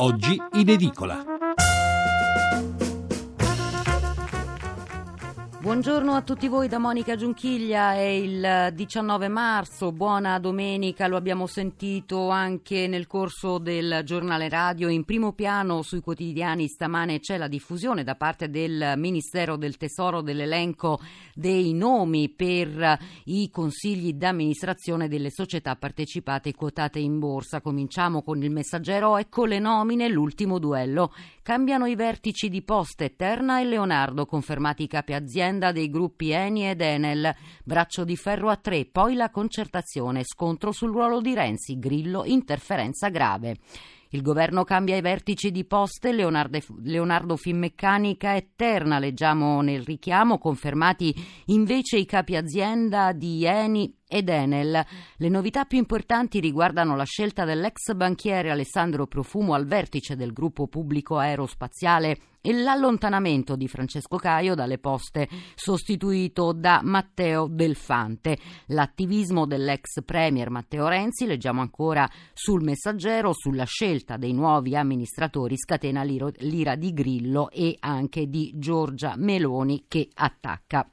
oggi in edicola. Buongiorno a tutti voi da Monica Giunchiglia, è il 19 marzo, buona domenica, lo abbiamo sentito anche nel corso del giornale radio, in primo piano sui quotidiani stamane c'è la diffusione da parte del Ministero del Tesoro dell'elenco dei nomi per i consigli d'amministrazione delle società partecipate quotate in borsa. Cominciamo con il messaggero, ecco le nomine, l'ultimo duello. Cambiano i vertici di Poste, Terna e Leonardo, confermati capi azienda dei gruppi Eni ed Enel. Braccio di ferro a tre, poi la concertazione, scontro sul ruolo di Renzi, Grillo, interferenza grave. Il governo cambia i vertici di poste, Leonardo, Leonardo Finmeccanica e Terna, leggiamo nel richiamo, confermati invece i capi azienda di Eni ed Enel. Le novità più importanti riguardano la scelta dell'ex banchiere Alessandro Profumo al vertice del gruppo pubblico aerospaziale e l'allontanamento di Francesco Caio dalle poste, sostituito da Matteo Delfante. L'attivismo dell'ex premier Matteo Renzi, leggiamo ancora sul messaggero, sulla scelta dei nuovi amministratori scatena l'ira di Grillo e anche di Giorgia Meloni che attacca.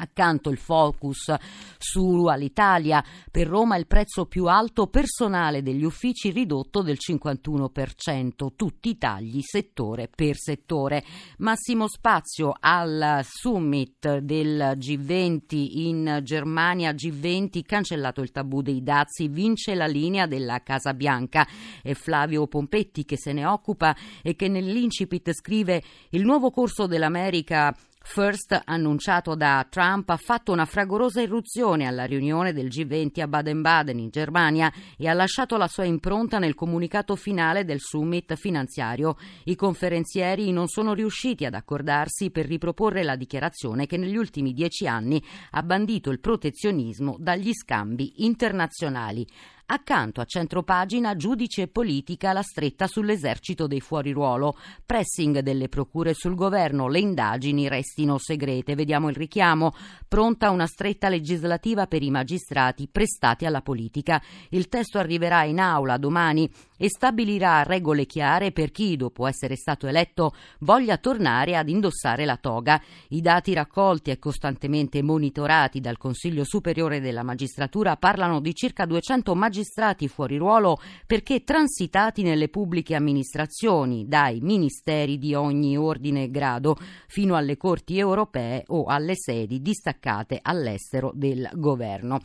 Accanto il focus su Alitalia, per Roma il prezzo più alto personale degli uffici ridotto del 51%, tutti i tagli settore per settore. Massimo spazio al summit del G20 in Germania, G20 cancellato il tabù dei dazi, vince la linea della Casa Bianca. È Flavio Pompetti che se ne occupa e che nell'incipit scrive il nuovo corso dell'America First, annunciato da Trump, ha fatto una fragorosa irruzione alla riunione del G20 a Baden-Baden, in Germania, e ha lasciato la sua impronta nel comunicato finale del summit finanziario. I conferenzieri non sono riusciti ad accordarsi per riproporre la dichiarazione che negli ultimi dieci anni ha bandito il protezionismo dagli scambi internazionali. Accanto a centropagina giudice e politica la stretta sull'esercito dei fuori ruolo, pressing delle procure sul governo, le indagini restino segrete. Vediamo il richiamo. Pronta una stretta legislativa per i magistrati prestati alla politica. Il testo arriverà in aula domani e stabilirà regole chiare per chi, dopo essere stato eletto, voglia tornare ad indossare la toga. I dati raccolti e costantemente monitorati dal Consiglio Superiore della Magistratura parlano di circa 200 magistrati fuori ruolo perché transitati nelle pubbliche amministrazioni, dai ministeri di ogni ordine e grado fino alle corti europee o alle sedi distaccate all'estero del governo.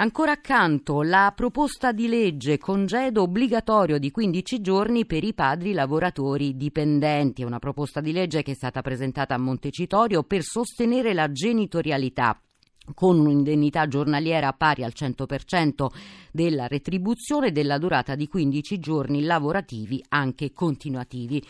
Ancora accanto la proposta di legge congedo obbligatorio di 15 giorni per i padri lavoratori dipendenti. È una proposta di legge che è stata presentata a Montecitorio per sostenere la genitorialità con un'indennità giornaliera pari al 100% della retribuzione della durata di 15 giorni lavorativi anche continuativi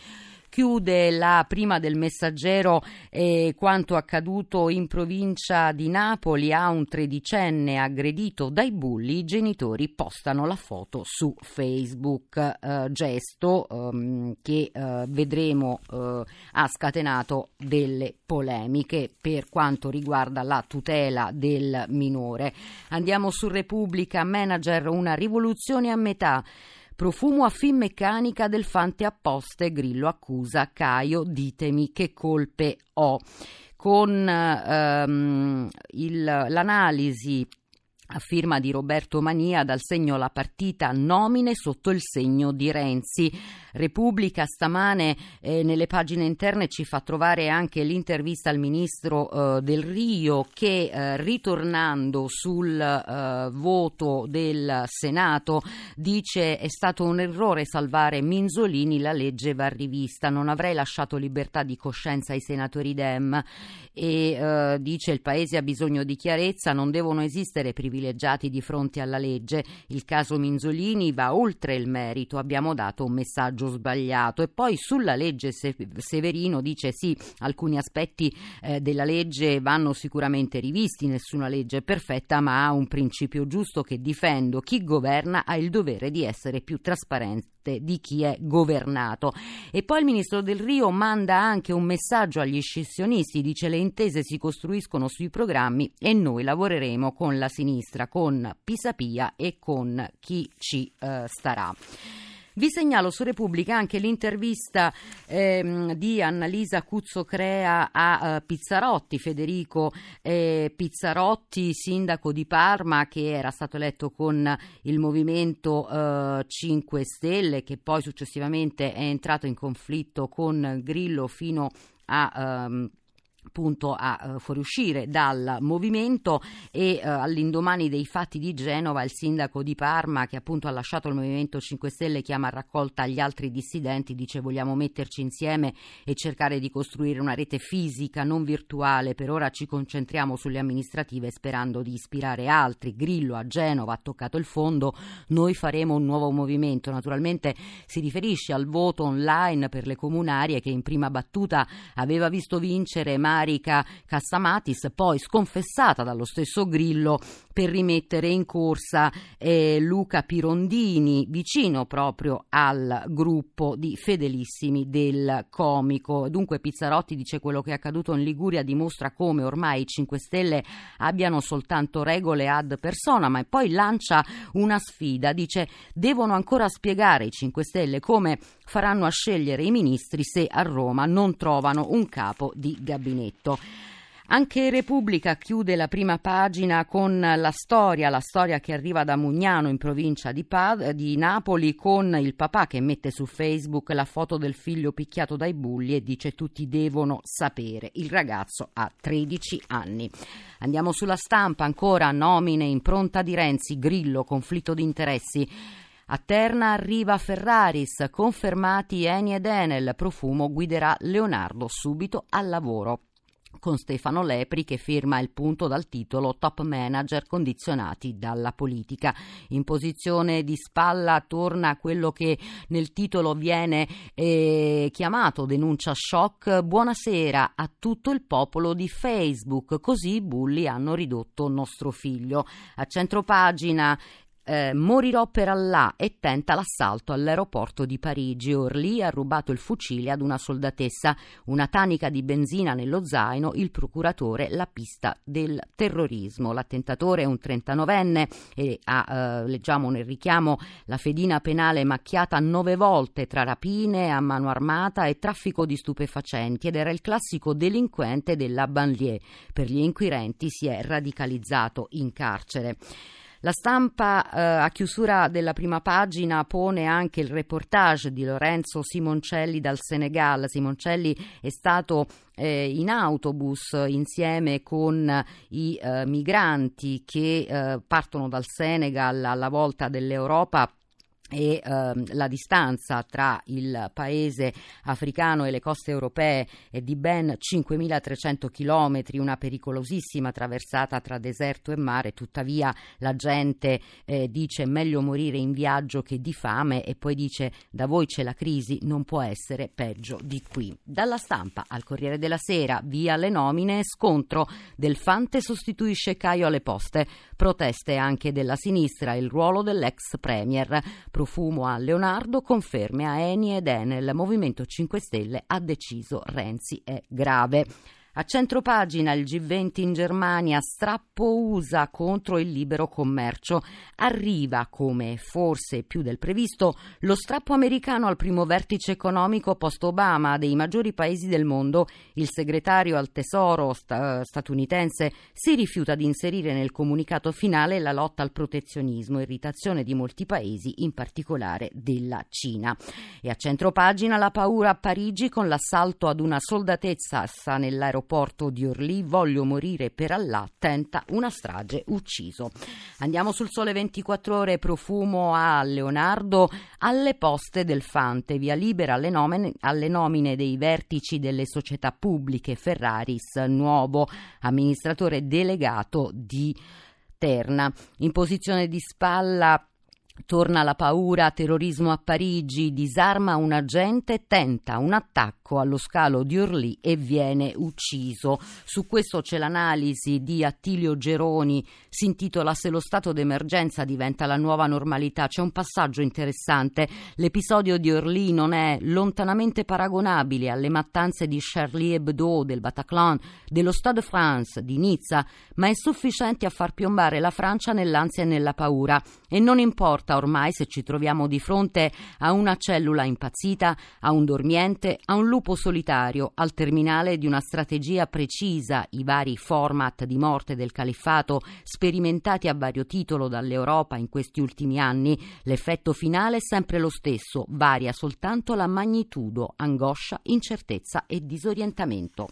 chiude la prima del messaggero eh, quanto accaduto in provincia di Napoli a un tredicenne aggredito dai bulli, i genitori postano la foto su Facebook, eh, gesto ehm, che eh, vedremo eh, ha scatenato delle polemiche per quanto riguarda la tutela del minore. Andiamo su Repubblica, manager una rivoluzione a metà. Profumo a Finmeccanica del Fante Apposte, Grillo accusa Caio, ditemi che colpe ho. Con ehm, il, l'analisi a firma di Roberto Mania dal segno La partita nomine sotto il segno di Renzi. Repubblica stamane eh, nelle pagine interne ci fa trovare anche l'intervista al ministro eh, del Rio che eh, ritornando sul eh, voto del Senato dice è stato un errore salvare Minzolini, la legge va rivista, non avrei lasciato libertà di coscienza ai senatori Dem. E eh, dice il Paese ha bisogno di chiarezza, non devono esistere privilegiati di fronte alla legge, il caso Minzolini va oltre il merito, abbiamo dato un messaggio sbagliato e poi sulla legge Severino dice sì, alcuni aspetti eh, della legge vanno sicuramente rivisti, nessuna legge è perfetta ma ha un principio giusto che difendo, chi governa ha il dovere di essere più trasparente di chi è governato. E poi il ministro Del Rio manda anche un messaggio agli scissionisti, dice le intese si costruiscono sui programmi e noi lavoreremo con la sinistra, con Pisapia e con chi ci eh, starà. Vi segnalo su Repubblica anche l'intervista ehm, di Annalisa Cuzzo Crea a uh, Pizzarotti, Federico eh, Pizzarotti, sindaco di Parma, che era stato eletto con il movimento uh, 5 Stelle, che poi successivamente è entrato in conflitto con Grillo fino a um, appunto a uh, fuoriuscire dal movimento e uh, all'indomani dei fatti di Genova il sindaco di Parma che appunto ha lasciato il Movimento 5 Stelle chiama a raccolta gli altri dissidenti dice vogliamo metterci insieme e cercare di costruire una rete fisica non virtuale. Per ora ci concentriamo sulle amministrative sperando di ispirare altri. Grillo a Genova ha toccato il fondo. Noi faremo un nuovo movimento naturalmente si riferisce al voto online per le comunarie che in prima battuta aveva visto vincere Mario Marica Cassamatis, poi sconfessata dallo stesso Grillo per rimettere in corsa eh, Luca Pirondini, vicino proprio al gruppo di fedelissimi del comico. Dunque Pizzarotti dice quello che è accaduto in Liguria dimostra come ormai i 5 Stelle abbiano soltanto regole ad persona, ma poi lancia una sfida, dice devono ancora spiegare i 5 Stelle come faranno a scegliere i ministri se a Roma non trovano un capo di gabinetto. Anche Repubblica chiude la prima pagina con la storia, la storia che arriva da Mugnano in provincia di, Pad- di, Napoli con il papà che mette su Facebook la foto del figlio picchiato dai bulli e dice tutti devono sapere. Il ragazzo ha 13 anni. Andiamo sulla stampa ancora nomine impronta di Renzi, Grillo, conflitto di interessi. A Terna arriva Ferraris, confermati Eni ed Enel, Profumo guiderà Leonardo subito al lavoro con Stefano Lepri che firma il punto dal titolo Top Manager condizionati dalla politica. In posizione di spalla torna quello che nel titolo viene eh, chiamato denuncia shock. Buonasera a tutto il popolo di Facebook, così i bulli hanno ridotto nostro figlio. A centropagina eh, morirò per Allah e tenta l'assalto all'aeroporto di Parigi. Orly ha rubato il fucile ad una soldatessa, una tanica di benzina nello zaino, il procuratore la pista del terrorismo. L'attentatore è un 39enne e ha, eh, leggiamo nel richiamo, la fedina penale macchiata nove volte tra rapine a mano armata e traffico di stupefacenti ed era il classico delinquente della banlieue. Per gli inquirenti si è radicalizzato in carcere. La stampa eh, a chiusura della prima pagina pone anche il reportage di Lorenzo Simoncelli dal Senegal. Simoncelli è stato eh, in autobus insieme con i eh, migranti che eh, partono dal Senegal alla volta dell'Europa e ehm, la distanza tra il paese africano e le coste europee è di ben 5.300 km, una pericolosissima traversata tra deserto e mare, tuttavia la gente eh, dice meglio morire in viaggio che di fame e poi dice da voi c'è la crisi, non può essere peggio di qui. Dalla stampa al Corriere della Sera, via le nomine, scontro del Fante sostituisce Caio alle poste, proteste anche della sinistra, il ruolo dell'ex premier profumo a Leonardo, conferme a Eni ed Enel. Movimento 5 Stelle ha deciso Renzi è grave. A centropagina il G20 in Germania, strappo USA contro il libero commercio. Arriva, come forse più del previsto, lo strappo americano al primo vertice economico post-Obama dei maggiori paesi del mondo. Il segretario al Tesoro sta- statunitense si rifiuta di inserire nel comunicato finale la lotta al protezionismo, irritazione di molti paesi, in particolare della Cina. E a centropagina la paura a Parigi con l'assalto ad una soldatezza nell'aeroporto porto di Orly, voglio morire per Allah, tenta una strage, ucciso. Andiamo sul sole 24 ore, profumo a Leonardo, alle poste del Fante, via libera alle nomine, alle nomine dei vertici delle società pubbliche, Ferraris, nuovo amministratore delegato di Terna. In posizione di spalla Torna la paura, terrorismo a Parigi, disarma un agente, tenta un attacco attacco allo scalo di Orlì e viene ucciso. Su questo c'è l'analisi di Attilio Geroni, si intitola Se lo stato d'emergenza diventa la nuova normalità. C'è un passaggio interessante. L'episodio di Orly non è lontanamente paragonabile alle mattanze di Charlie Hebdo, del Bataclan, dello Stade de France, di Nizza, ma è sufficiente a far piombare la Francia nell'ansia e nella paura. E non importa ormai se ci troviamo di fronte a una cellula impazzita, a un dormiente, a un lupo solitario, al terminale di una strategia precisa, i vari format di morte del califfato sperimentati a vario titolo dall'Europa in questi ultimi anni, l'effetto finale è sempre lo stesso, varia soltanto la magnitudo, angoscia, incertezza e disorientamento.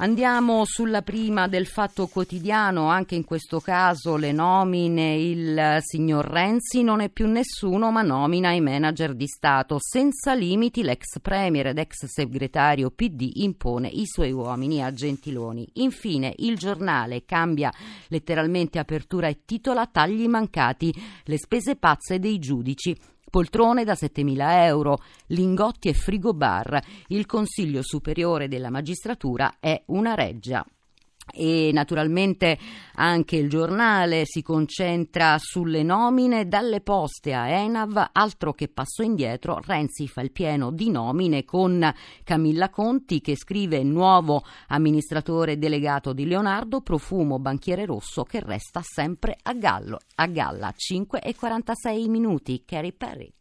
Andiamo sulla prima del Fatto Quotidiano, anche in questo caso le nomine, il signor Renzi non è più nessuno ma nomina i manager di Stato. Senza limiti l'ex premier ed ex segretario PD impone i suoi uomini a Gentiloni. Infine il giornale cambia letteralmente apertura e titola Tagli mancati, le spese pazze dei giudici. Poltrone da 7.000 euro, lingotti e frigobar. Il Consiglio Superiore della Magistratura è una reggia e naturalmente anche il giornale si concentra sulle nomine. Dalle poste a Enav, altro che passo indietro, Renzi fa il pieno di nomine con Camilla Conti che scrive nuovo amministratore delegato di Leonardo, profumo banchiere rosso che resta sempre a, gallo, a galla, 5 e 46 minuti, Carrie Perry.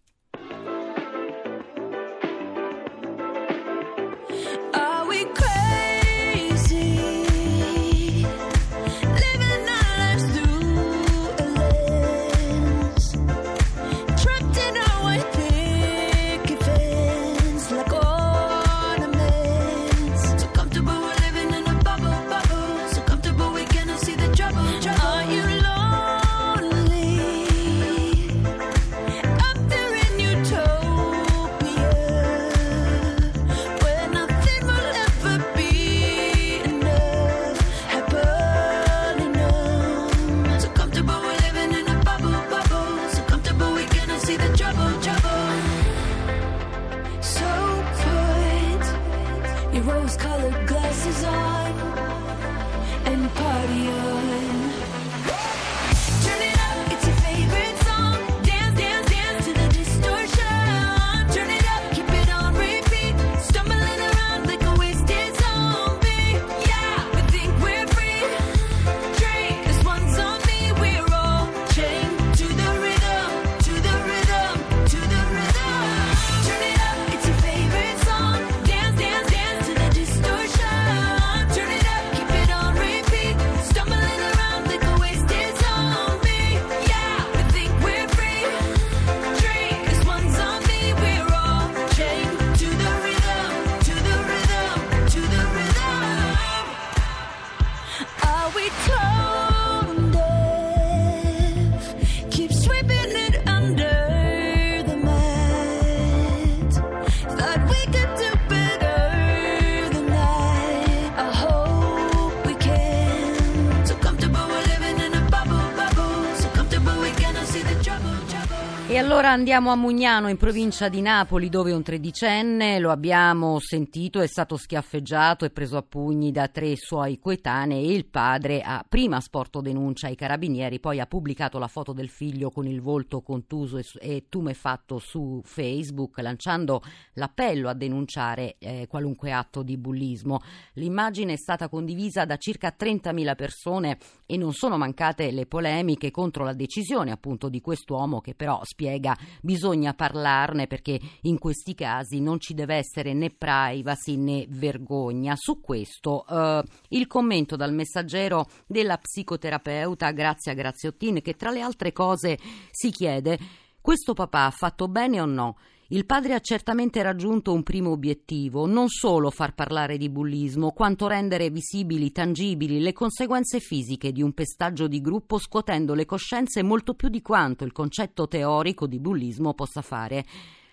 Allora andiamo a Mugnano, in provincia di Napoli, dove un tredicenne, lo abbiamo sentito, è stato schiaffeggiato e preso a pugni da tre suoi coetanei e il padre ha prima sporto denuncia ai carabinieri, poi ha pubblicato la foto del figlio con il volto contuso e, tumefatto su Facebook, lanciando l'appello a denunciare eh, qualunque atto di bullismo. L'immagine è stata condivisa da circa 30.000 persone e non sono mancate le polemiche contro la decisione appunto di quest'uomo che però spiega spiega bisogna parlarne perché in questi casi non ci deve essere né privacy né vergogna. Su questo eh, il commento dal messaggero della psicoterapeuta Grazia Graziottin che tra le altre cose si chiede questo papà ha fatto bene o no? Il padre ha certamente raggiunto un primo obiettivo, non solo far parlare di bullismo, quanto rendere visibili, tangibili le conseguenze fisiche di un pestaggio di gruppo scuotendo le coscienze molto più di quanto il concetto teorico di bullismo possa fare.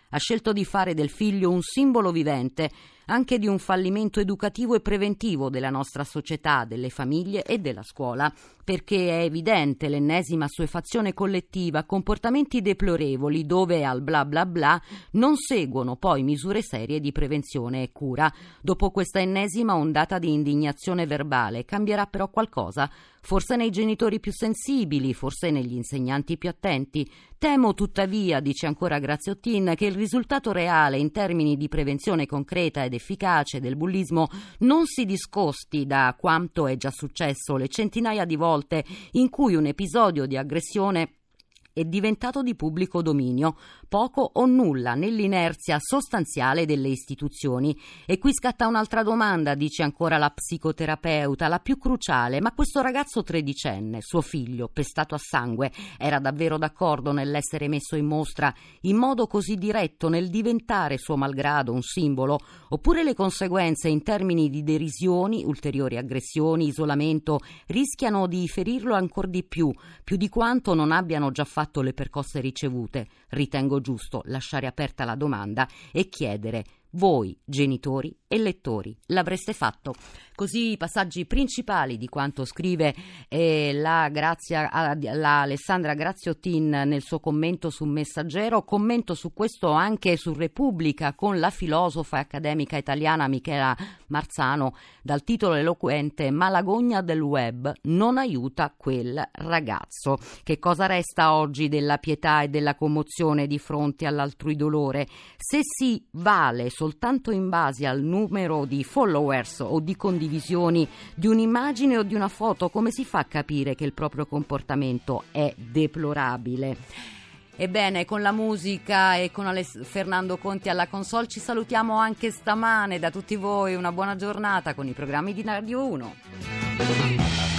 Ha scelto di fare del figlio un simbolo vivente, anche di un fallimento educativo e preventivo della nostra società, delle famiglie e della scuola, perché è evidente l'ennesima assuefazione collettiva, comportamenti deplorevoli dove al bla bla bla non seguono poi misure serie di prevenzione e cura. Dopo questa ennesima ondata di indignazione verbale cambierà però qualcosa forse nei genitori più sensibili, forse negli insegnanti più attenti. Temo tuttavia, dice ancora Graziottin, che il risultato reale in termini di prevenzione concreta ed efficace del bullismo non si discosti da quanto è già successo le centinaia di volte in cui un episodio di aggressione è diventato di pubblico dominio, poco o nulla nell'inerzia sostanziale delle istituzioni. E qui scatta un'altra domanda, dice ancora la psicoterapeuta, la più cruciale, ma questo ragazzo tredicenne, suo figlio, pestato a sangue, era davvero d'accordo nell'essere messo in mostra in modo così diretto nel diventare suo malgrado un simbolo, oppure le conseguenze in termini di derisioni, ulteriori aggressioni, isolamento, rischiano di ferirlo ancora di più, più di quanto non abbiano già fatto fatto le percosse ricevute, ritengo giusto lasciare aperta la domanda e chiedere voi, genitori e lettori, l'avreste fatto? Così i passaggi principali di quanto scrive eh, la, Grazia, la Alessandra Graziottin nel suo commento su Messaggero, commento su questo anche su Repubblica con la filosofa accademica italiana Michela Marzano dal titolo eloquente Ma l'agogna del web non aiuta quel ragazzo. Che cosa resta oggi della pietà e della commozione di fronte all'altrui dolore? Se si vale soltanto in base al numero di followers o di condivisioni di un'immagine o di una foto, come si fa a capire che il proprio comportamento è deplorabile? Ebbene, con la musica e con Aless- Fernando Conti alla console ci salutiamo anche stamane da tutti voi. Una buona giornata con i programmi di Radio 1.